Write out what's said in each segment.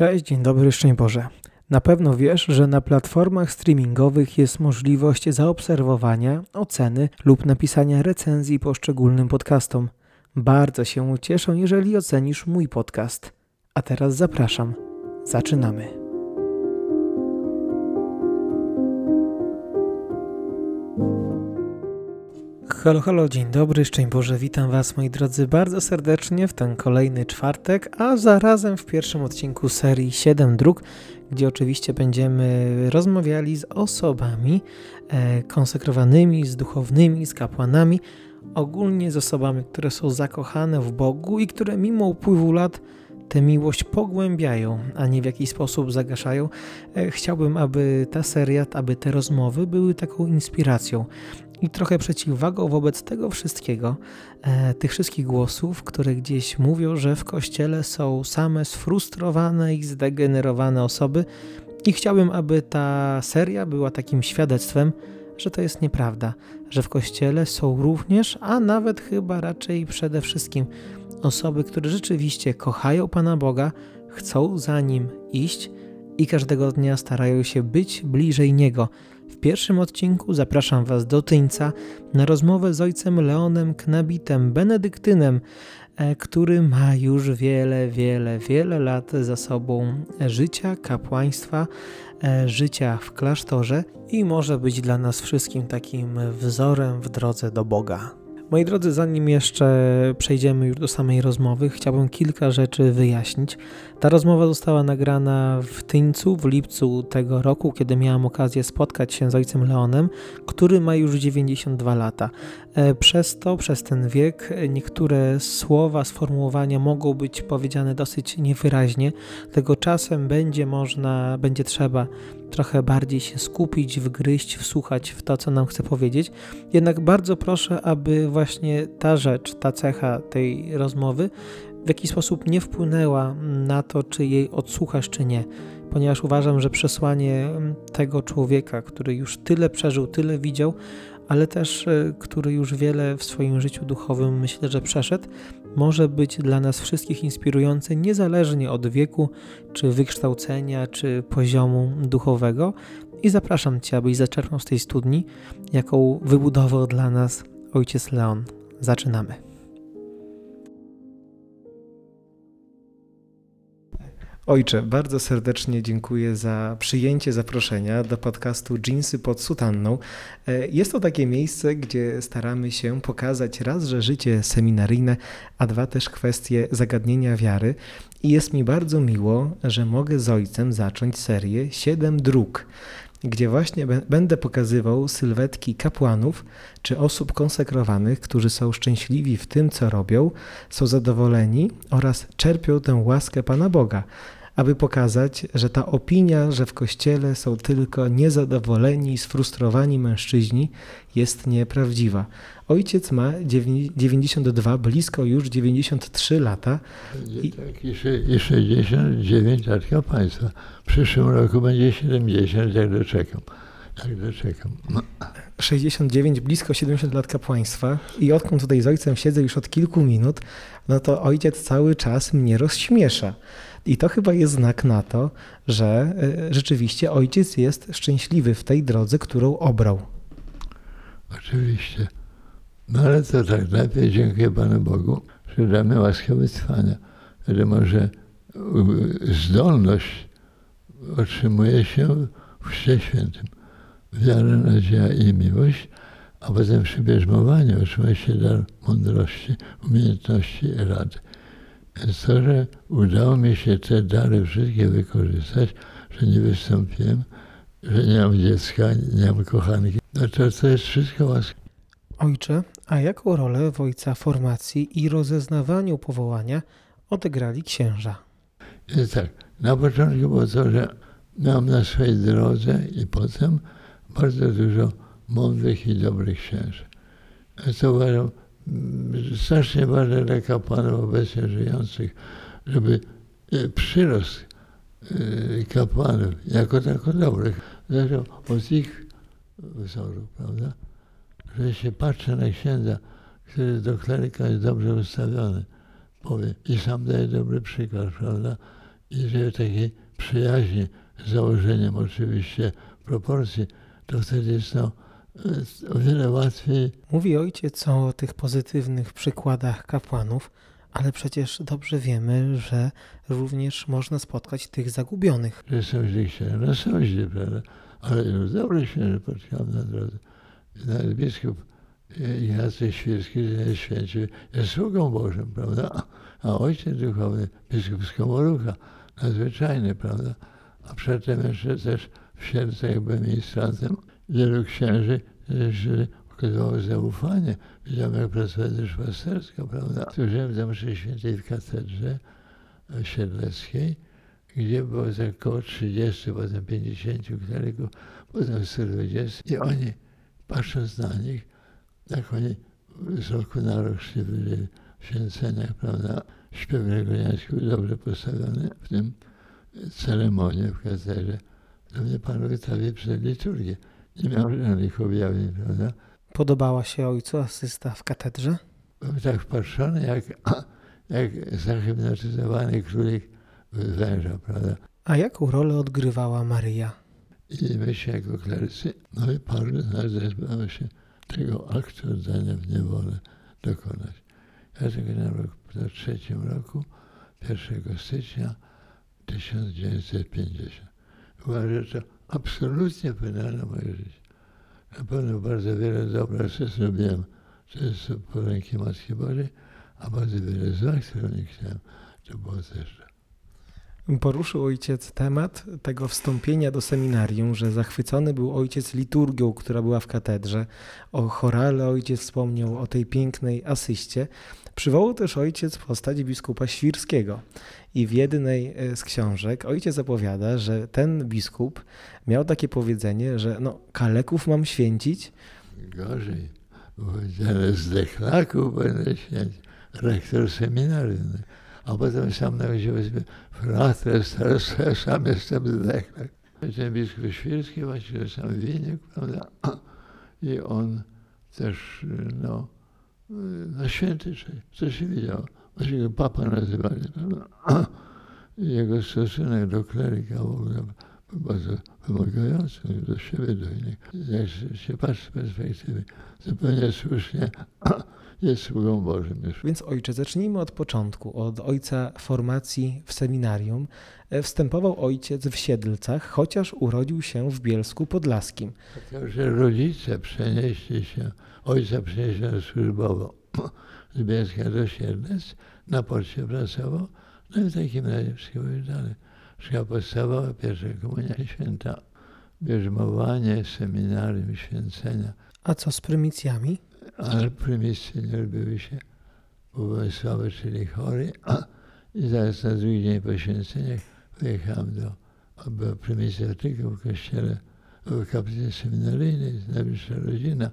Cześć, dzień dobry, szczęść Boże. Na pewno wiesz, że na platformach streamingowych jest możliwość zaobserwowania, oceny lub napisania recenzji poszczególnym podcastom. Bardzo się ucieszę, jeżeli ocenisz mój podcast. A teraz zapraszam. Zaczynamy. Halo, halo, dzień dobry, szczęść Boże, witam Was moi drodzy bardzo serdecznie w ten kolejny czwartek, a zarazem w pierwszym odcinku serii 7 dróg, gdzie oczywiście będziemy rozmawiali z osobami e, konsekrowanymi, z duchownymi, z kapłanami, ogólnie z osobami, które są zakochane w Bogu i które mimo upływu lat tę miłość pogłębiają, a nie w jakiś sposób zagaszają. E, chciałbym, aby ta seria, aby te rozmowy były taką inspiracją i trochę przeciwwagą wobec tego wszystkiego, e, tych wszystkich głosów, które gdzieś mówią, że w kościele są same sfrustrowane i zdegenerowane osoby. I chciałbym, aby ta seria była takim świadectwem, że to jest nieprawda, że w kościele są również, a nawet chyba raczej przede wszystkim osoby, które rzeczywiście kochają Pana Boga, chcą za nim iść i każdego dnia starają się być bliżej Niego. W pierwszym odcinku zapraszam Was do Tyńca na rozmowę z ojcem Leonem Knabitem, benedyktynem, e, który ma już wiele, wiele, wiele lat za sobą życia, kapłaństwa, e, życia w klasztorze i może być dla nas wszystkim takim wzorem w drodze do Boga. Moi drodzy, zanim jeszcze przejdziemy już do samej rozmowy, chciałbym kilka rzeczy wyjaśnić. Ta rozmowa została nagrana w Tyńcu w lipcu tego roku, kiedy miałem okazję spotkać się z ojcem Leonem, który ma już 92 lata. E, przez to, przez ten wiek, niektóre słowa, sformułowania mogą być powiedziane dosyć niewyraźnie, tego czasem będzie można, będzie trzeba trochę bardziej się skupić, wgryźć, wsłuchać w to, co nam chce powiedzieć. Jednak bardzo proszę, aby właśnie ta rzecz, ta cecha tej rozmowy w jakiś sposób nie wpłynęła na to, czy jej odsłuchasz, czy nie, ponieważ uważam, że przesłanie tego człowieka, który już tyle przeżył, tyle widział, ale też e, który już wiele w swoim życiu duchowym myślę, że przeszedł, może być dla nas wszystkich inspirujące, niezależnie od wieku, czy wykształcenia, czy poziomu duchowego. I zapraszam Cię, abyś zaczerpnął z tej studni, jaką wybudował dla nas ojciec Leon. Zaczynamy. Ojcze, bardzo serdecznie dziękuję za przyjęcie zaproszenia do podcastu Jeansy pod sutanną. E, jest to takie miejsce, gdzie staramy się pokazać raz, że życie seminaryjne, a dwa też kwestie zagadnienia wiary. I jest mi bardzo miło, że mogę z ojcem zacząć serię Siedem dróg gdzie właśnie będę pokazywał sylwetki kapłanów czy osób konsekrowanych, którzy są szczęśliwi w tym, co robią, są zadowoleni oraz czerpią tę łaskę Pana Boga aby pokazać, że ta opinia, że w kościele są tylko niezadowoleni, sfrustrowani mężczyźni, jest nieprawdziwa. Ojciec ma 92, blisko już 93 lata. I, tak, i 69 lat państwa. W przyszłym roku będzie 70, jak doczekam. Jak doczekam. 69, blisko 70 lat kapłaństwa i odkąd tutaj z ojcem siedzę już od kilku minut, no to ojciec cały czas mnie rozśmiesza. I to chyba jest znak na to, że e, rzeczywiście ojciec jest szczęśliwy w tej drodze, którą obrał. Oczywiście. No ale to tak, najpierw dziękuję Panu Bogu, że damy łaskę wytrwania, że może zdolność otrzymuje się w Chrzcie Świętym. Wiara, nadzieja i miłość, a potem przy bierzmowaniu otrzymuje się dar mądrości, umiejętności i rady. To, że udało mi się te dary wszystkie wykorzystać, że nie wystąpiłem, że nie mam dziecka, nie mam kochanki, no to, to jest wszystko łaska. Ojcze, a jaką rolę w ojca formacji i rozeznawaniu powołania odegrali księża? Jest tak, na początku było to, że miałem na swojej drodze i potem bardzo dużo mądrych i dobrych księży. Ja to uważam, strasznie ważne dla kapłanów obecnie żyjących, żeby e, przyrost e, kapłanów jako tako dobrych zależał od ich wzorów, prawda? Że się patrzy na księdza, który do kleryka jest dobrze ustawiony, powie i sam daje dobry przykład, prawda? I żeby takiej przyjaźni z założeniem oczywiście proporcji, to wtedy jest to o wiele łatwiej. Mówi ojciec o tych pozytywnych przykładach kapłanów, ale przecież dobrze wiemy, że również można spotkać tych zagubionych. Że są źli księży, no są źli, prawda? Ale już dobrych księży spotkałem na drodze. Nawet biskup Ignacy Świrski, że jest święci, jest sługą Bożym, prawda? A ojciec duchowny, biskup z Komorucha, nadzwyczajny, prawda? A przedtem jeszcze też w Siercach byłem ministrantem. Wielu księży też okazało zaufanie. Widziałem, jak pracuje duszpasterska, prawda? Służyłem za mszy świętej w katedrze siedleckiej, gdzie było około 30, potem 50 kleryków, potem 120 i oni, patrząc na nich, jak oni z roku na rok szli w święceniach, prawda, śpiew gregoriański dobrze postawiony, w tym ceremonie w katedrze. To mnie Pan wystawił przed liturgię. Nie miał żadnych objawień, prawda. Podobała się ojcu asysta w katedrze? Byłem tak wpatrzony, jak, jak zahipnotyzowany królik węża, prawda. A jaką rolę odgrywała Maryja? I myśmy jako klerycy, no i paru z nas zezbało się tego aktu oddania w niewolę dokonać. Ja tego na rok, w trzecim roku, 1 stycznia 1950. Uważam, że absolutnie wpłynęło moje życie. Na pewno bardzo wiele dobra rzeczy zrobiłem, jest po ręki Matki Bożej, a bardzo wiele zła, które nie chciałem, to było też. Poruszył ojciec temat tego wstąpienia do seminarium, że zachwycony był ojciec liturgią, która była w katedrze. O chorale ojciec wspomniał, o tej pięknej asyście. Przywołał też ojciec postać biskupa Świrskiego. I w jednej e, z książek ojciec opowiada, że ten biskup miał takie powiedzenie, że no, kaleków mam święcić. Gorzej, powiedziane z dechlaków będę święcić. Rektor seminarium a potem sam narodził sobie fratres, teraz sam jestem zdechlak. Ten biskup Świrski właściwie sam Wieniek, prawda? I on też, no, na święty co się widział. Właśnie go papa nazywali, prawda? Jego stosunek do kleryka w ogóle był bardzo wymagający do siebie, do innych. Jak się patrzy z perspektywy, zupełnie słusznie jest sługą Bożym już. Więc ojcze, zacznijmy od początku, od ojca formacji w seminarium. E, wstępował ojciec w Siedlcach, chociaż urodził się w Bielsku Podlaskim. Także rodzice przenieśli się, ojca przenieśli służbowo z Bielska do Siedlec, na poczcie pracował, no i w takim razie wszystko było dalej. Szkoła podstawowa, pierwsza komunia święta, bierzmowanie, seminarium, święcenia. A co z prymicjami? Ale prymisy nie odbyły się Władysławy, czyli chory. I zaraz na drugi dzień po święceniach wyjechałem do, była prymisja tylko w kościele, w kaplicy seminaryjnej, najbliższa rodzina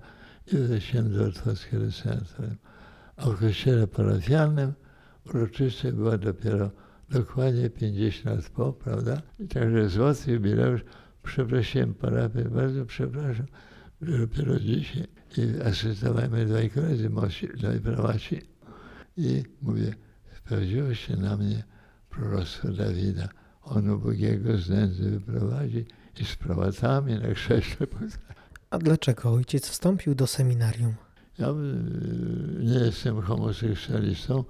i wleciałem do Otwockiego sanatorium. A w kościele parafialnym uroczystość była dopiero dokładnie 50 lat po, prawda? I także złoty jubileusz przeprosiłem parafię, bardzo przepraszam, dopiero dzisiaj i asystowałem dwaj koledzy, mości, dwaj prawaci. I mówię, sprawdziło się na mnie proroctwo Dawida. On ubogiego z nędzy wyprowadzi i z prałatami na krześle A dlaczego ojciec wstąpił do seminarium? Ja nie jestem homoseksualistą,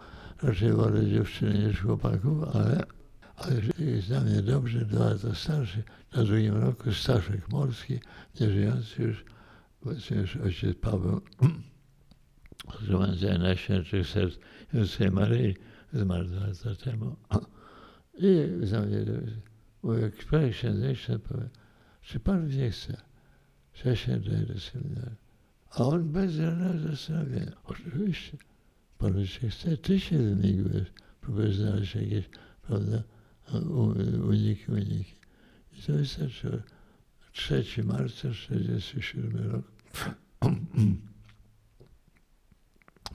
raczej wolę dziewczyny niż chłopaków, ale, ale jest dla mnie dobrze, dwa lata starszy, na drugim roku Staszek Morski, nieżyjący już, Właśnie już ojciec Paweł, zgromadzenia Najświętszych Serc Józefie Maryi, zmarł dwa lata temu. I zamówił, mówię, księdza, powie, czy pan nie chce? Ja się daję do seminarium? A on bez żadnego zastanowienia, oczywiście, pan się chce, ty się wymigujesz, próbujesz znaleźć jakieś, prawda, uniki, uniki. I to wystarczyło. 3 marca 1947 rok.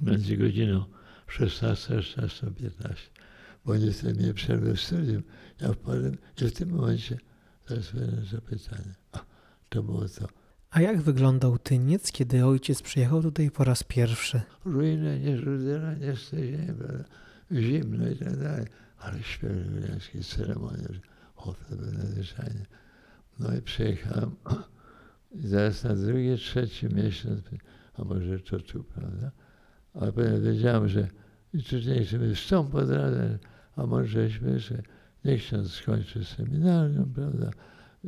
Między godziną 16 a 16.15. Bo nie wtedy mnie przerwę w studium. Ja wpadłem i w tym momencie będę zapytanie. To było to. A jak wyglądał Tyniec, kiedy ojciec przyjechał tutaj po raz pierwszy? Ruiny, nie żudera, nie stadzenie, zimno i tak dalej. ale śpiew ceremonie, hotel był nadzwyczajny. No i przyjechałem i zaraz na drugi, trzeci miesiąc, a może to tu, prawda? Ale potem wiedziałem, że i czy nie chcemy wstąp od razu, a możeśmy, że niech ksiądz skończy seminarium, prawda?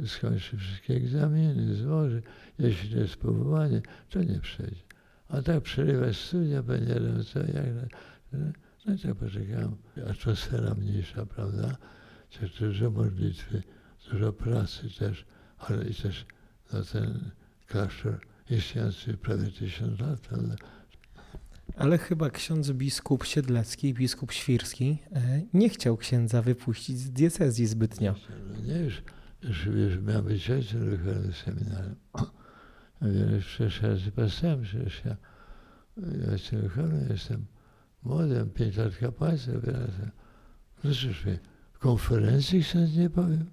Skończy wszystkie egzaminy, złoży. Jeśli to jest powołanie, to nie przejdzie. A tak przerywać studia, panie co jak no i tak poczekałem. Atmosfera mniejsza, prawda? Też dużo modlitwy, dużo pracy też, ale i też no, ten klasztor istniejący prawie tysiąc lat, prawda? Ale chyba ksiądz biskup Siedlecki, biskup Świrski e, nie chciał księdza wypuścić z diecezji zbytnio. Nie, już, już, już miał być ojcem duchowym seminarium. Ja już przeszedł pasterem, przecież ja ojcem duchowym jestem młodym, pięć lat kapłaństwa wyrazem. No cóż konferencji ksiądz nie powiem,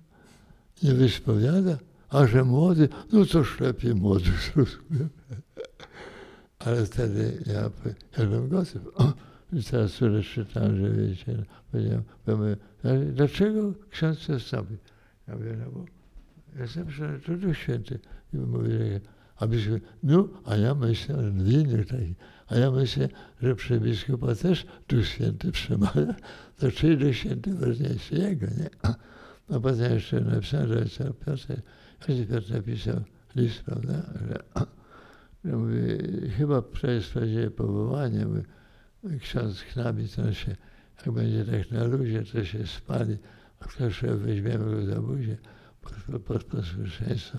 nie wyspowiada, a że młody, no to lepiej młody, zrozumiem. Ale wtedy ja, ja byłem gotów. Literaturę czytałem, że wiecie, powiedziałem, mówię, dlaczego ksiądz chce wstąpić? Ja mówię, no bo jestem przekonany, to Duch Święty. I mówi, abyśmy, no, a ja myślę, w innych takich, a ja myślę, że przy biskupa też Duch Święty przemawia, to czyli Duch Święty ważniejszy jego, nie? A potem jeszcze napisałem, że ojca Piotr, ojciec Piotr napisał list, prawda, że ja mówię, chyba sprawiedliwe powołanie, mówię, ksiądz chnabi, to się, jak będzie tak na luzie, to się spali, a ktoś weźmiemy go za buzię pod, pod posłuszeństwo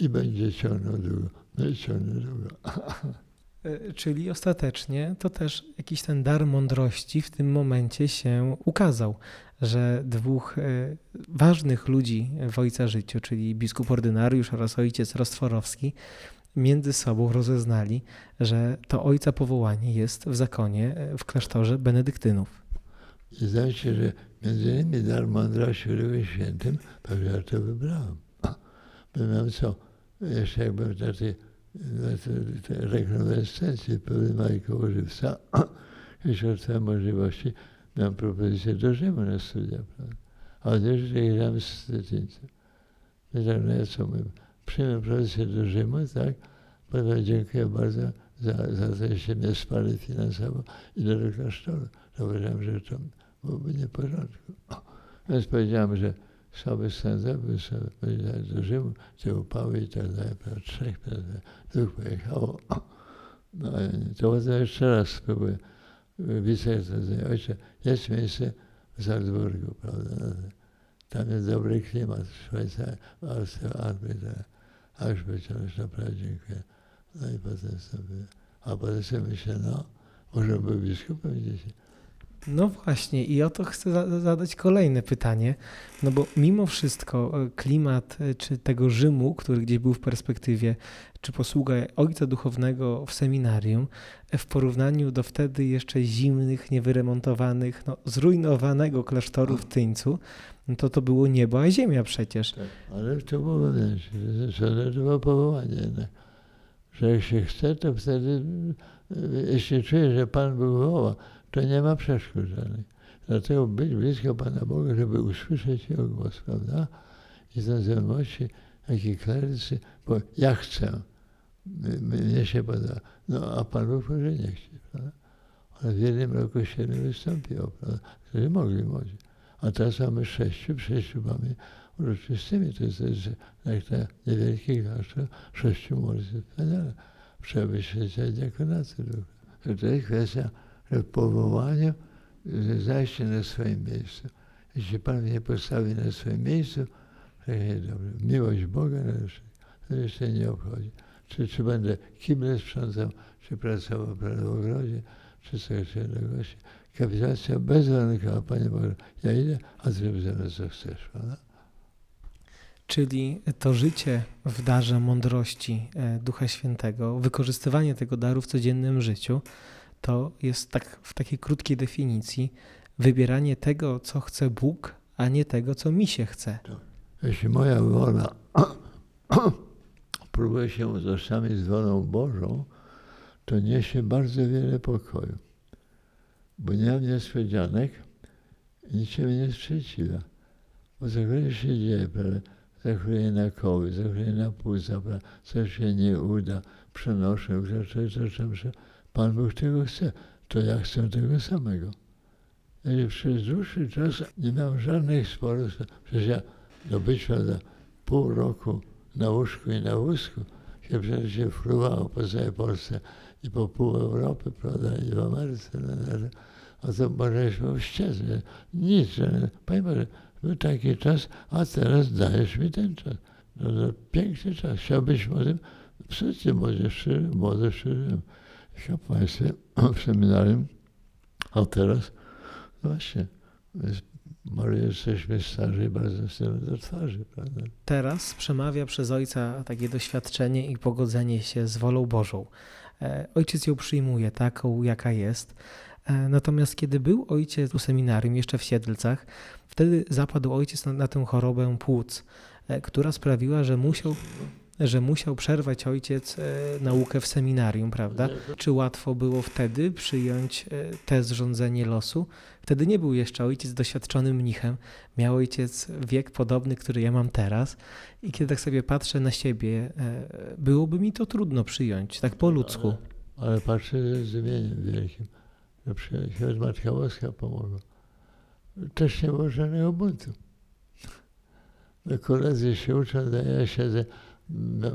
i będzie ciągnął długo. No i ciągnie długo. E, czyli ostatecznie to też jakiś ten dar mądrości w tym momencie się ukazał, że dwóch e, ważnych ludzi w Ojca Życiu, czyli biskup ordynariusz oraz ojciec Rostworowski, między sobą rozeznali, że to ojca powołanie jest w zakonie e, w klasztorze benedyktynów. Zdaje się, że między innymi dar mądrości w Duchu Świętym, pewnie ja to wybrałem. Byłem co, jeszcze jakbym na tej, na tej rekonwalescencji pełny Majka Żywca, jeśli otwierałem możliwości, miałem propozycję do Rzymu na studia, prawda? Ale też grałem z Stetyńcem. Wiedziałem, no ja co mówię, przyjąłem propozycję do Rzymu, tak? Potem dziękuję bardzo za, za to, że się mnie wsparli finansowo i do klasztoru. Uważałem, że to byłoby nie w porządku. Więc powiedziałem, że słaby stan zabył sobie, powiedziałem do Rzymu, te upały i tak dalej, prawda, trzech, prawda, dwóch pojechało. No to jeszcze raz spróbuję. Wicerektor ojcze, jest miejsce w Salzburgu, prawda, tam jest dobry klimat, Szwajcaria, Austria, Alpy, tak. A już powiedziałem, że naprawdę dziękuję. No i potem sobie, a potem sobie myślę, no, może był biskupem dzisiaj. No właśnie, i o to chcę zadać kolejne pytanie, no bo mimo wszystko e, klimat e, czy tego Rzymu, który gdzieś był w perspektywie, czy posługa ojca duchownego w seminarium, e, w porównaniu do wtedy jeszcze zimnych, niewyremontowanych, no, zrujnowanego klasztoru w Tyńcu, no to to było niebo, a ziemia przecież. Tak, ale to było, że to było powołanie. No. Że jak się chce, to wtedy, jeśli czuje, że Pan był woła, to nie ma przeszkód żadnych. Dlatego być blisko Pana Boga, żeby usłyszeć Jego głos, prawda? I te znajomości, jak i klerycy, bo ja chcę, mnie się podoba. No a Pan Bóg może nie chce, prawda? Ale w jednym roku siedem wystąpiło, prawda? Którzy mogli młodzi. A teraz mamy sześciu, sześciu mamy uroczystymi. To jest, to jest jak te niewielkie klasztor, sześciu młodych wspaniale. Trzeba wyświecać diakonaty. To jest kwestia w powołaniu zajście na swoim miejscu. Jeśli Pan mnie postawi na swoim miejscu. Miłość Boga. To jeszcze nie obchodzi. Czy, czy będę kible sprzątał, czy pracował w ogrodzie, czy coś innego. Kapitacja bezwarunkowa, Panie Boże, ja idę, a zrób ze mną co chcesz. Prawda? Czyli to życie w darze mądrości e, Ducha Świętego, wykorzystywanie tego daru w codziennym życiu, to jest tak w takiej krótkiej definicji wybieranie tego, co chce Bóg, a nie tego, co mi się chce. Jeśli moja wola próbuje się utożsamić z wolą Bożą, to niesie bardzo wiele pokoju. Bo nie mam niespodzianek I nic się mnie nie sprzeciwia. Bo cokolwiek się dzieje, prawda? Zachoruje na koły, zachoruje na płuca, prawda? coś się nie uda, przenoszę rzeczy, że Pan Bóg tego chce, to ja chcę tego samego. I przez dłuższy czas nie miałem żadnych sporów. Przecież ja do być prawda, pół roku na łóżku i na wózku, kiedy się fruwało po całej Polsce i po pół Europy, prawda, i w Ameryce, a to może ścieżce. Nic, Panie Boże, był taki czas, a teraz dajesz mi ten czas. No, no piękny czas. Chciałbyś o tym, absolutnie młody szczery, młody szczery. W seminarium, a teraz właśnie, może jesteśmy starzy bardzo chcemy do twarzy, prawda? Teraz przemawia przez ojca takie doświadczenie i pogodzenie się z wolą Bożą. E, ojciec ją przyjmuje taką, jaka jest. E, natomiast kiedy był ojciec u seminarium, jeszcze w Siedlcach, wtedy zapadł ojciec na, na tę chorobę płuc, e, która sprawiła, że musiał że musiał przerwać ojciec naukę w seminarium, prawda? Czy łatwo było wtedy przyjąć te zrządzenie losu? Wtedy nie był jeszcze ojciec doświadczonym mnichem, miał ojciec wiek podobny, który ja mam teraz i kiedy tak sobie patrzę na siebie, byłoby mi to trudno przyjąć, tak po ludzku. Ale, ale patrzę ze zdumieniem wielkim że przyjaciół Matka Boska pomogła. Też nie było żadnego buntu. No koledzy się uczą, a ja siedzę, na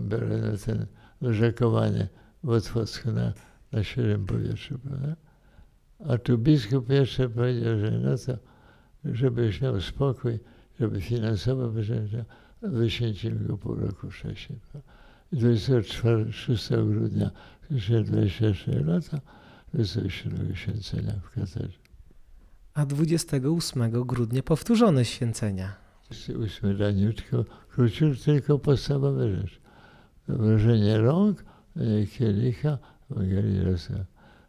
ten rzekowanie w Otwocku na, na świeżym powietrzu, prawda? A tu biskup jeszcze powiedział, że no to, żebyś miał spokój, żeby finansowo wyświęcimy go pół roku. I 26 grudnia 2024 lata Wysokiego Święcenia w katedrze. A 28 grudnia powtórzone święcenia. 28 raniutko, króciutko, tylko podstawowe rzeczy. Wrażenie rąk, e, kielicha, Ewangelii Rosa.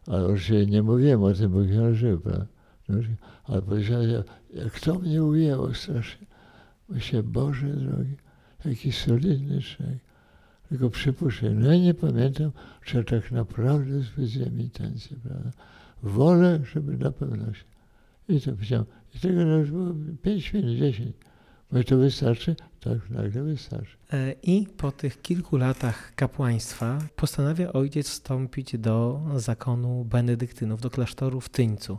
Ale oczywiście nie mówiłem o tym, bo książę żył, prawda? No, ale powiedziałem, jak to mnie ujęło strasznie. Myślę, Boże drogi, jaki solidny człowiek. Tylko przypuszczam, no ja nie pamiętam, czy tak naprawdę zwyciężyłem intencję, prawda? Wolę, żeby na pewno się. I to powiedziałem. I tego było 5 minut, 10. Bo to wystarczy? Tak, nagle wystarczy. E, I po tych kilku latach kapłaństwa postanawia ojciec wstąpić do zakonu benedyktynów, do klasztoru w Tyńcu.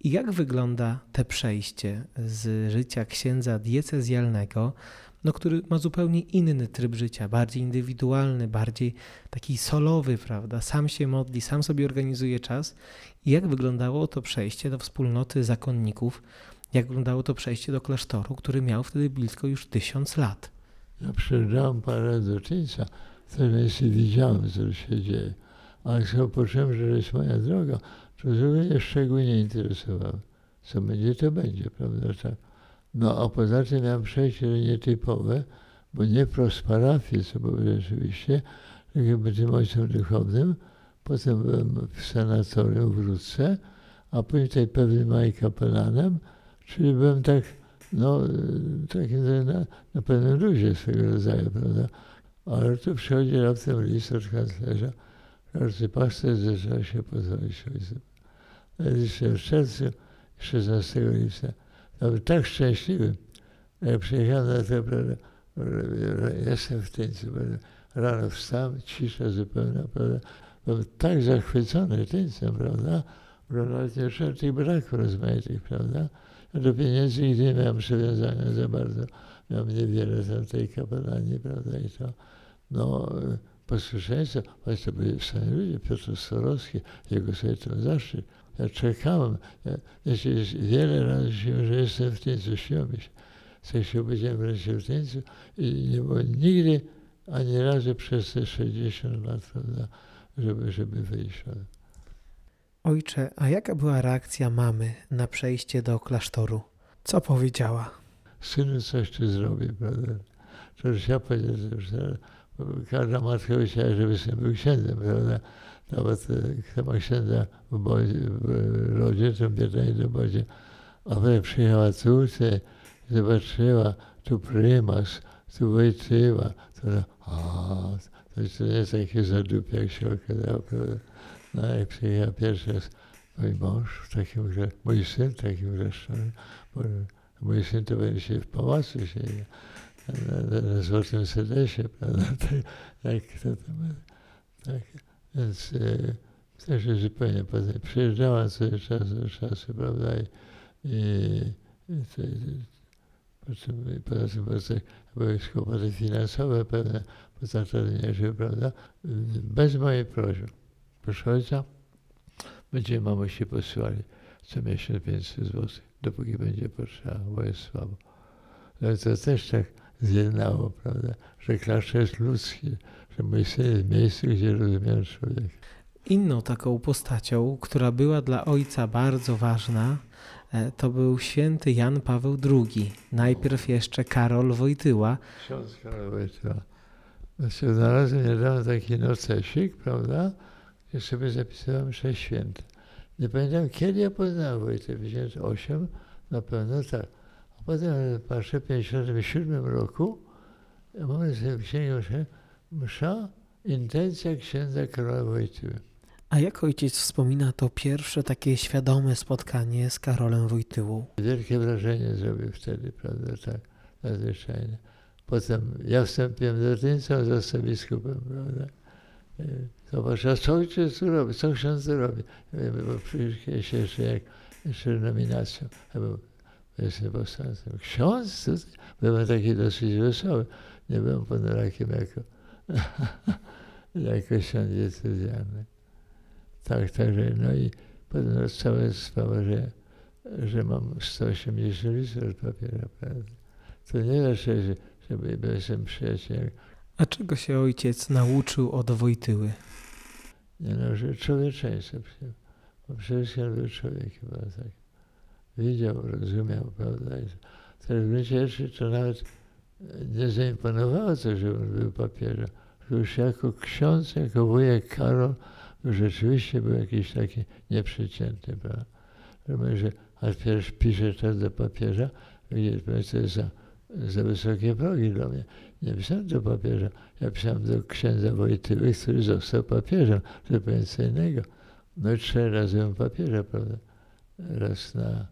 I jak wygląda te przejście z życia księdza diecezjalnego no, który ma zupełnie inny tryb życia, bardziej indywidualny, bardziej taki solowy, prawda? Sam się modli, sam sobie organizuje czas. I jak wyglądało to przejście do wspólnoty zakonników, jak wyglądało to przejście do klasztoru, który miał wtedy blisko już tysiąc lat? Ja przyjeżdżałem parę do Tyńca, w tym miejscu widziałem, co się dzieje. Ale jak poczułem, że jest moja droga, to mnie szczególnie interesowało. Co będzie, to będzie, prawda? Tak. No a poza tym miałem przejście nietypowe, bo nie wprost parafii, co było rzeczywiście, tylko byłem tym ojcem duchownym. Potem byłem w sanatorium w a później tutaj pewnym maj kapelanem, czyli byłem tak, no, takim na, na pewnym luzie swego rodzaju, prawda. Ale tu przychodzi raptem list od kanclerza, arcypasterz zaczął się pozwolić ojcem. Jeszcze w czerwcu 16 lipca ja byłem tak szczęśliwy, jak przyjechałem na to, prawda, jestem w Tyńcu, rano wstałem, cisza zupełna, prawda, byłem tak zachwycony Tyńcem, prawda, że nawet nie tych braków rozmaitych, prawda. Do pieniędzy nigdy nie miałem przywiązania za bardzo, miałem niewiele tam tej kapelanii, prawda, i to, no, posłuszeństwo, właśnie to byli sami ludzie, Piotr Sorowski, jego sobie to zaszczyt, ja czekałem. Ja, wiecie, wiele razy się, że jestem w Tyńcu, śniło mi się. Co się powiedziałem wreszcie w Tyńcu i nie było nigdy ani razu przez te 60 lat, prawda, żeby, żeby wyjść. Ojcze, a jaka była reakcja mamy na przejście do klasztoru? Co powiedziała? Synu, coś tu zrobię, prawda? To już ja powiedziałem, że każda matka chciała, żeby syn był księdzem, prawda? Nawet kto ma księdza w, bodzie, w rodzie, to biedaje do bodzie. A potem przyjechała córce, zobaczyła, tu prymas, tu wojtyła, to a, to, jest takie zadupie, jak się okazało, prawda? No jak przyjechał pierwszy raz mój mąż w takim, mój syn w takim grzeszczonym, Mój syn to będzie się w pałacu siedział, na, na, na złotym sedesie, prawda? Tak, tak, to tam, tak. Więc e, też jest zupełnie poza. Przyjeżdżała co do czasu do czasu, prawda? I, i, i to, poza tym, poza tym były kłopoty finansowe pewne, nie żył, prawda? Bez mojej prośby. Proszę ojca, będziemy mamusi posyłali co miesiąc 500 zł, dopóki będzie potrzeba, bo jest słabo. Ale to też tak zjednało, prawda, że klasztor jest ludzki, że mój syn jest w miejscu, gdzie rozumiem człowieka. Inną taką postacią, która była dla ojca bardzo ważna, e, to był święty Jan Paweł II. Najpierw jeszcze Karol Wojtyła. Ksiądz Karol Wojtyła. Znalazłem niedawno taki nocesik, prawda, gdzie sobie zapisałem sześć święte. Nie pamiętam, kiedy ja poznałem Wojtę, 58, na pewno tak. A potem patrzę, w 57 roku, ja mam sobie księgę msza, intencja księdza Karola Wojtyły. A jak ojciec wspomina to pierwsze takie świadome spotkanie z Karolem Wojtyłą? Wielkie wrażenie zrobił wtedy, prawda, tak, nadzwyczajne. Potem ja wstąpiłem do Tyńca, został biskupem, prawda. Zobacz, a co ojciec tu robi, co ksiądz tu robi? Bo przecież jeszcze jak, jeszcze nominacją, był jestem powstańcem. Ksiądz? Byłem taki dosyć wesoły. Nie byłem ponurakiem jako, jako ksiądz decyzjalny. Tak, także, no i potem cała sprawa, że, że mam 180 litrów papieru, prawda? To nie znaczy, że, że byłem przyjacielem. A czego się ojciec nauczył od Wojtyły? Nie no, że człowieczeństwo. Bo przecież on był człowiekiem, tak. Widział, rozumiał, prawda? W gruncie rzeczy to nawet nie zaimponowało to, że on był papieżem. Już jako ksiądz, jako wujek Karol, rzeczywiście był jakiś taki nieprzeciętny, prawda? Że, pierwszy pisze teraz do papieża, widzisz, to jest za, za wysokie progi dla mnie. Nie pisałem do papieża, ja pisałem do księdza Wojtyły, który został papieżem, zupełnie co innego. No i trzy razy byłem papieża, prawda? Raz na,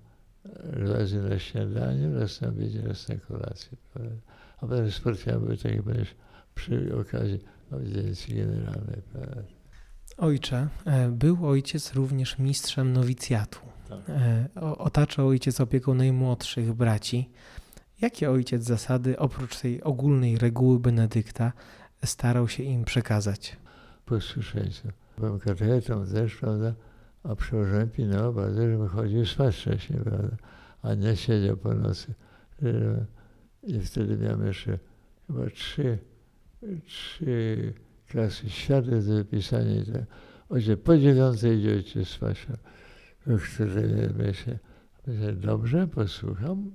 razy na śniadaniu, raz na obiedzie, raz na kolację, prawda? A potem spotkałem były takie będziesz przy okazji audiencji generalnej, prawda? Ojcze, e, był ojciec również mistrzem nowicjatu. Tak. E, otaczał ojciec opieką najmłodszych braci. Jakie ojciec zasady, oprócz tej ogólnej reguły Benedykta, starał się im przekazać? Posłuszeństwo. Byłem katechetą też, prawda, a przełożony pilnował bardzo, żebym chodził spać wcześniej, prawda, a nie siedział po nocy. I wtedy miałem jeszcze chyba trzy, trzy klasy świata do wypisania tak. Ojciec, po dziewiątej idziecie spać. W której myślę, myślę, dobrze, posłucham,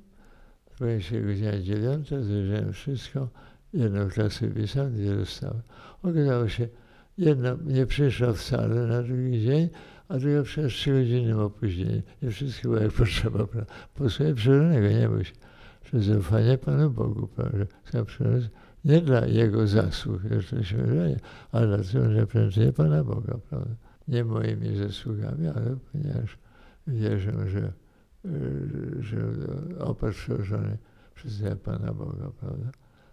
Się godzina dziewiąta, zajrzałem wszystko, jedną klasę pisałem, dwie dostałem. Okazało się, jedna nie przyszła wcale na drugi dzień, a druga przez trzy godziny opóźnienia. I wszystko było jak potrzeba. Posłuchaj przeróżnego, nie bój się. Przez zaufanie Panu Bogu, prawda? Nie dla Jego zasług, jeszcze się wydaje, ale dlatego, że prędzej Pana Boga, prawda? Nie moimi zasługami, ale ponieważ wierzę, że że opatrzony przez Pana Boga, prawda?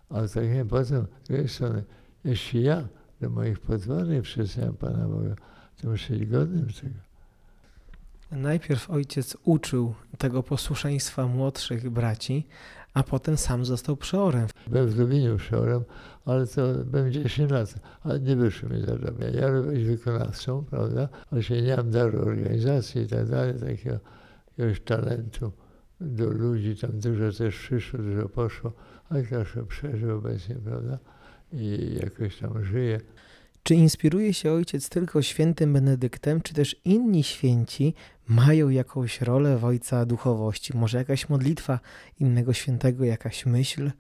Ale tak jak potem, z drugiej strony, jeśli ja do moich podwładnych przedstawiam Pana Boga, to muszę być godnym tego. Najpierw ojciec uczył tego posłuszeństwa młodszych braci, a potem sam został przeorem. Byłem w Lublinie przeorem, ale to byłem 10 lat, ale nie wyszło mi za dobrze. Ja być wykonawcą, prawda? Ale się nie mam daru organizacji i tak dalej, takiego jakiegoś talentu do ludzi, tam dużo też przyszło, dużo poszło, ale zawsze przeżył obecnie, prawda? I jakoś tam żyje. Czy inspiruje się ojciec tylko świętym Benedyktem, czy też inni święci mają jakąś rolę w ojca duchowości? Może jakaś modlitwa innego świętego, jakaś myśl?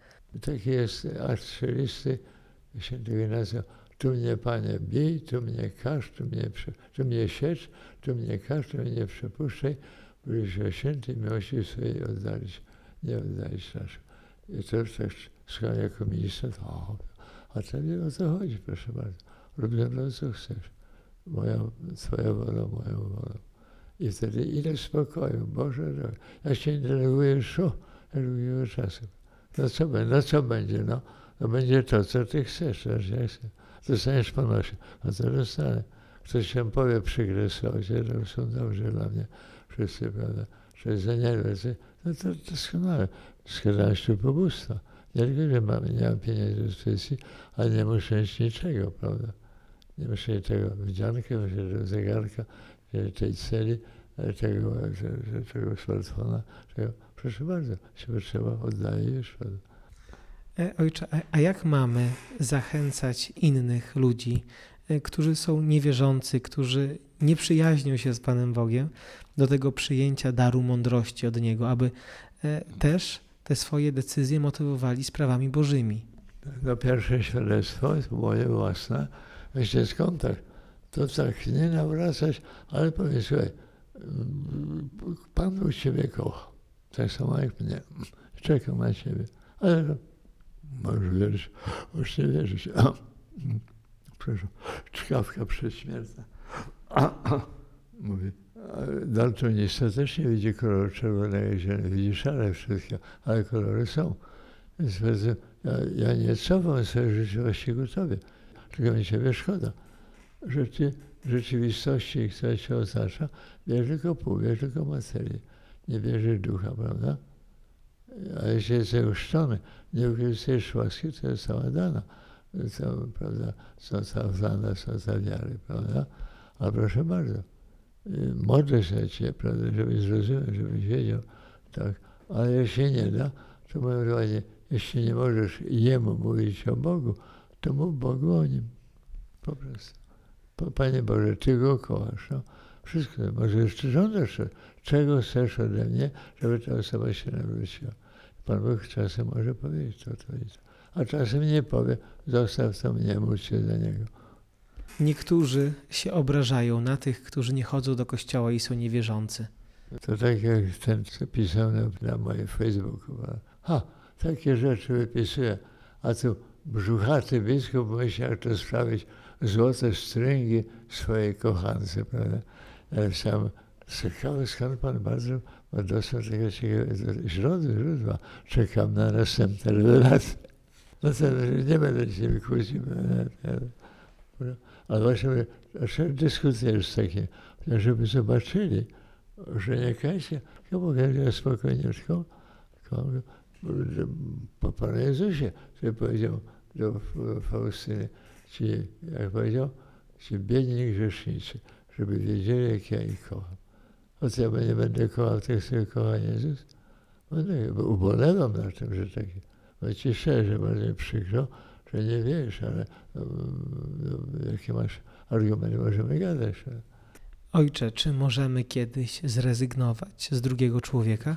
Taki jest akt listy świętego Ignacja. Tu mnie, Panie, bij, tu mnie każ, tu mnie, tu mnie siecz, tu mnie każ, tu mnie nie przepuszczaj, byliśmy świętej miłości swojej oddalić, nie oddalić naszą. I to już tak jako minister, to, a tobie o co chodzi, proszę bardzo. Mną co chcesz. Moja, twoja wola, moją wolą. I wtedy ile spokoju, Boże, drogi. ja się nie denerwuję od długiego czasu. No co, no co będzie? No, no będzie to, co ty chcesz, że ja chcę. Dostaniesz ponosi. No to dostanę. Ktoś się powie przykre słowie, to są dobrze dla mnie wszyscy, prawda? Że za nie no to doskonale. Składałem się pobóstwa. Nie tylko, że mamy, nie mam pieniędzy do dyspozycji, ale nie muszę mieć niczego, prawda? Nie muszę mieć tego wdzianka, muszę tego zegarka, tej celi, tego, tego smartfona, tego. Proszę bardzo, się potrzeba, oddaję już. Prawda? E, ojcze, a jak mamy zachęcać innych ludzi, e, którzy są niewierzący, którzy nie przyjaźnią się z Panem Bogiem, do tego przyjęcia daru mądrości od Niego, aby e, też te swoje decyzje motywowali sprawami Bożymi? No pierwsze świadectwo jest moje własne, weźcie z kontakt. To tak nie nawracać, ale powiedz, słuchaj, Pan Bóg Ciebie kocha, tak samo jak mnie. Czekam na Ciebie. Ale Możesz wierzyć, możesz nie wierzyć. Przepraszam, czkawka przedśmiertna. A, a, mówi, daltonista też nie widzi koloru czerwonego zielonego, widzi szare wszystkie, ale kolory są. Więc bardzo, ja, ja nie cofam swojej rzeczywistości ku Tobie, tylko mi Ciebie szkoda, że Ty rzeczywistości, która Cię otacza, bierze tylko pół, bierze tylko materię, nie bierzesz ducha, prawda? a jeśli jesteś uczczony, nie wykorzystujesz łaski, to jest cała dana. To, prawda, są cała dana, są cała wiary, prawda? Ale proszę bardzo, modlę się Ciebie, prawda, żebyś zrozumiał, żebyś wiedział, tak. Ale jeśli nie da, to mówię ładnie, jeśli nie możesz Jemu mówić o Bogu, to mów Bogu o Nim. Po prostu. Panie Boże, Ty Go kochasz. No. Wszystko. Może jeszcze żądasz, czego chcesz ode mnie, żeby ta osoba się nawróciła. Pan Bóg czasem może powiedzieć to, to i to. A czasem nie powie, zostaw to mnie, módl się za niego. Niektórzy się obrażają na tych, którzy nie chodzą do kościoła i są niewierzący. To tak jak ten, co pisał na, na moim Facebooku. Ha, takie rzeczy wypisuje. A tu brzuchaty biskup jak to sprawić złote stringi swojej kochance, prawda? Sam ciekawe, skąd pan bardzo ma dostęp do tego źródła, źródła. Czekam na następne rewelacje. No to nie będę się kłócił. Ale właśnie dlaczego dyskutujesz z takim, żeby zobaczyli, że kajcie, ja mogę spokojniutko, po Panu Jezusie, który powiedział do Faustyny, ci, jak powiedział, ci biedni grzesznicy, żeby wiedzieli, jak ja ich kocham. O co ja nie będę kochał tych, których kocha Jezus? Będę, bo ubolewam na tym, że takie, bo ci szczerze, bardzo mi przykro, że nie wiesz, ale jakie masz argumenty, możemy gadać. Ojcze, czy możemy kiedyś zrezygnować z drugiego człowieka?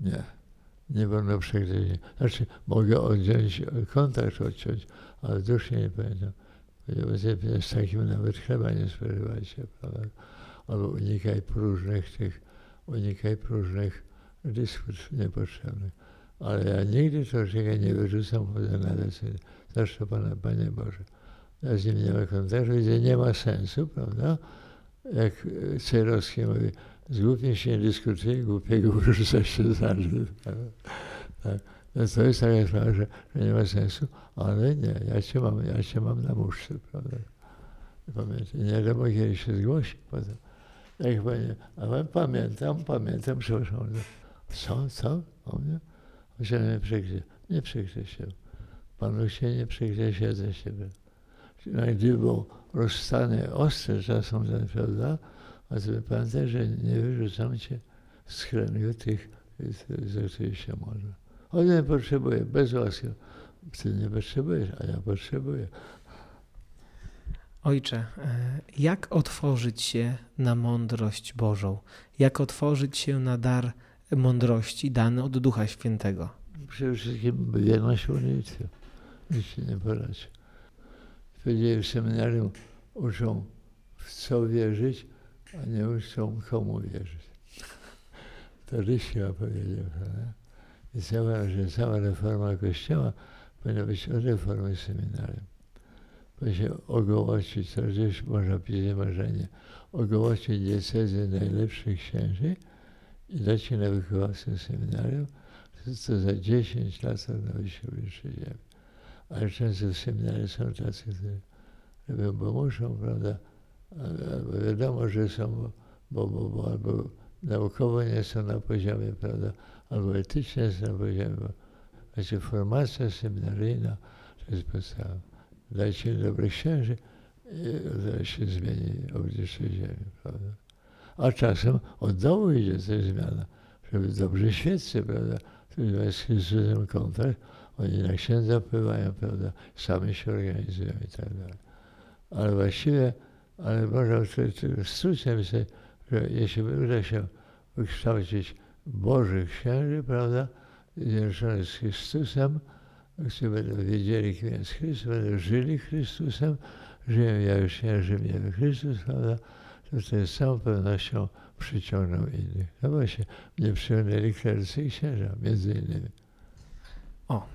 Nie, nie wolno przegryźć. Znaczy, mogę odciąć, kontakt odciąć, ale duszy nie pamiętam. Z takim nawet chleba nie spożywajcie, prawda? albo unikaj próżnych tych, unikaj próżnych dyskutów niepotrzebnych. Ale ja nigdy człowieka nie wyrzucam poza na decyzję. Zawsze Pana, Panie Boże. Ja z nim nie ma kontaktu, gdzie nie ma sensu, prawda? Jak Cejrowski mówi, z głupim się nie dyskutuje, głupiego wyrzuca się za tak. No to jest taka sprawa, że, że, nie ma sensu, ale nie, ja cię mam, ja cię mam na muszce, prawda? Pamiętaj, nie wiadomo kiedy się zgłosi potem. Jak panie, ale pamiętam, pamiętam, przepraszam, co, co? O mnie? Się nie przykryje. Nie przykryje się. Panu się nie przykryje się ze siebie. Gdy był rozstany ostry czasem, prawda? A to pamiętaj, że nie wyrzucam cię z kręgu tych, za których się może. On nie potrzebuje, bez łaski. Ty nie potrzebujesz, a ja potrzebuję. Ojcze, e, jak otworzyć się na mądrość Bożą? Jak otworzyć się na dar mądrości dany od Ducha Świętego? Przede wszystkim wierność modlitwie. Nic się nie poradzi. Powiedzieli w seminarium uczą w co wierzyć, a nie uczą komu wierzyć. To Rysia powiedział. Prawda? I cała, że cała reforma Kościoła powinna być od reformy seminarium. by się ogołocić, to gdzieś można pisać marzenie, ogołocić diecezy najlepszych księży i dać się na wychowawstwo seminarium, to, za 10 lat stanowi się wyższy ziemi. Ale często w seminarium są tacy, którzy robią, bo muszą, prawda, albo wiadomo, że są, bo, bo, bo albo naukowo nie są na poziomie, prawda, albo etycznie są na poziomie, bo znaczy formacja seminaryjna to jest podstawa. Dajcie dobrych księży i zaraz się zmieni oblicze ziemi, prawda. A czasem od dołu idzie też zmiana, żeby dobrze świeccy, prawda, z Chrystusem kontakt, oni na księdza wpływają, prawda, sami się organizują i tak dalej. Ale właściwie, ale można w skrócie myśleć, że jeśli uda się wykształcić Bożych księży, prawda, zjednoczonych z Chrystusem, którzy będą wiedzieli, kim jest Chrystus, będą żyli Chrystusem, żyją ja już nie, że mnie Chrystus, prawda, to z całą pewnością przyciągną innych. No właśnie, mnie przyciągnęli klercy i księża, między innymi. O,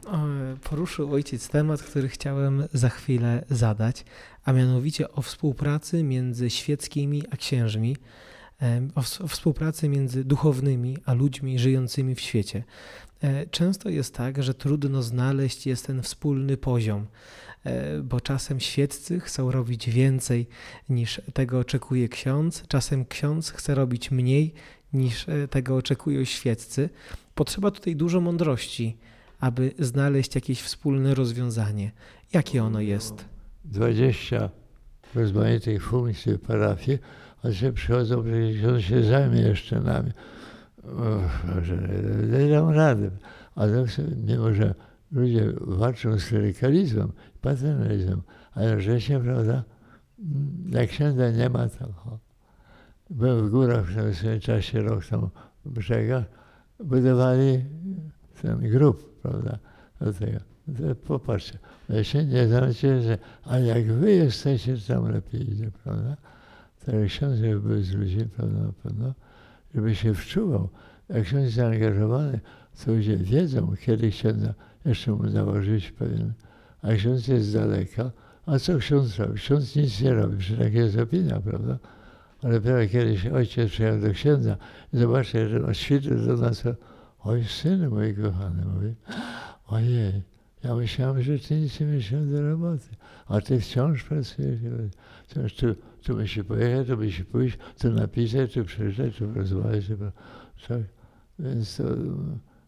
poruszył ojciec temat, który chciałem za chwilę zadać, a mianowicie o współpracy między świeckimi a księżmi, o współpracy między duchownymi a ludźmi żyjącymi w świecie. E, często jest tak, że trudno znaleźć jest ten wspólny poziom, e, bo czasem świeccy chcą robić więcej niż tego oczekuje ksiądz, czasem ksiądz chce robić mniej niż e, tego oczekują świeccy. Potrzeba tutaj dużo mądrości, aby znaleźć jakieś wspólne rozwiązanie. Jakie ono jest? 20 rozmaitych funkcji w parafii, a się przychodzą, że on się zajmie jeszcze nami. nie dam rady. Ale mimo, że ludzie walczą z klerykalizmem, paternalizmem, ale że się, prawda, jak księdza nie ma, to byłem w górach w swoim czasie, rok tam w brzegach, budowali ten grób, prawda, do tego. To popatrzcie, ja się nie znacie, że, a jak wy jesteście, tam lepiej idzie, prawda? Tak ksiądz był z ludźmi, prawda, na pewno, żeby się wczuwał. Jak ksiądz zaangażowany, to ludzie wiedzą, kiedy księdza jeszcze mu założyć pewien, a ksiądz jest z daleka, a co ksiądz robi? Ksiądz nic nie robi, przecież taka jest opinia, prawda? Ale dopiero kiedyś ojciec przyjechał do księdza i zobaczył, że on świtu do nas, oj synu mój kochany, mówi, ojej, ja myślałem, że ty nic nie myślałem do roboty, a ty wciąż pracujesz. Wciąż tu, tu musi pojechać, tu musi pójść, tu napisać, tu przeczytać, tu rozmawiać. Tak. Więc to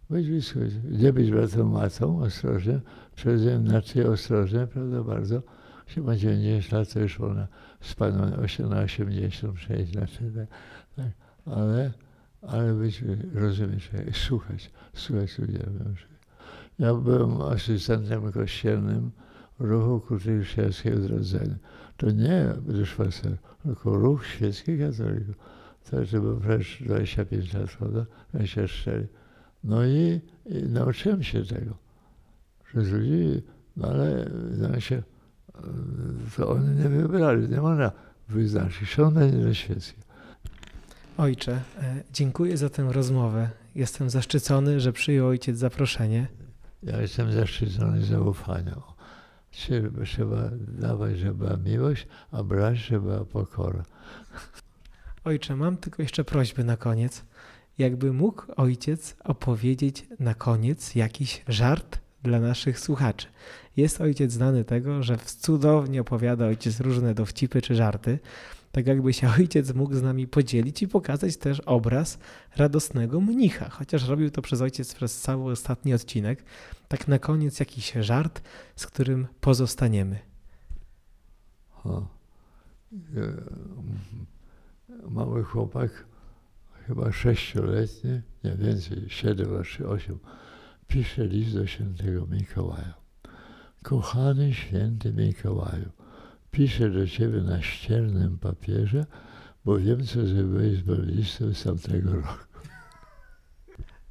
być blisko. Nie być bratem matą, ostrożnie, przede inaczej ostrożnie, prawda, bardzo. Chyba 90 lat to już ona spadła na 86 lat, tak, tak. Ale, ale być, rozumieć, słuchać, słuchać ludzi. Ja byłem asystentem kościelnym ruchu kultury chrześcijańskiej odrodzenia. To nie duszpaster, tylko ruch świecki katolików. To jeszcze było przecież 25 lat, prawda? 24. No i, i nauczyłem się tego. Przez ludzi, no ale się, to oni nie wybrali, nie można wyznaczyć, są na świeckie. Ojcze, e, dziękuję za tę rozmowę. Jestem zaszczycony, że przyjął ojciec zaproszenie. Ja jestem zaszczycony zaufaniem. Trzeba dawać, żeby była miłość, a brać, żeby była pokora. Ojcze, mam tylko jeszcze prośbę na koniec. Jakby mógł ojciec opowiedzieć na koniec jakiś żart dla naszych słuchaczy. Jest ojciec znany tego, że cudownie opowiada ojciec różne dowcipy czy żarty tak jakby się ojciec mógł z nami podzielić i pokazać też obraz radosnego mnicha, chociaż robił to przez ojciec przez cały ostatni odcinek. Tak na koniec jakiś żart, z którym pozostaniemy. O. Mały chłopak, chyba sześcioletni, nie więcej, siedem czy osiem, pisze list do świętego Mikołaja. Kochany święty Mikołaju, piszę do ciebie na ściernym papierze, bo wiem, co zrobiłeś z baptistą z tamtego roku.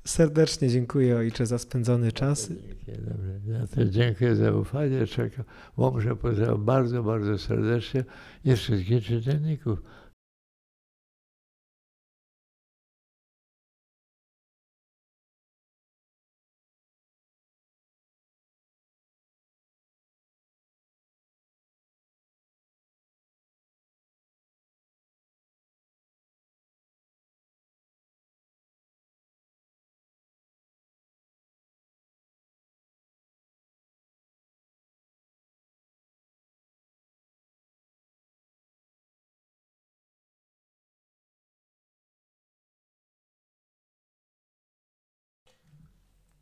Serdecznie dziękuję Ojcze za spędzony czas. Dziękuję, dobrze. Ja też dziękuję za ufanie. Czekam. Łomże pozdrawiam bardzo, bardzo serdecznie i wszystkich czytelników.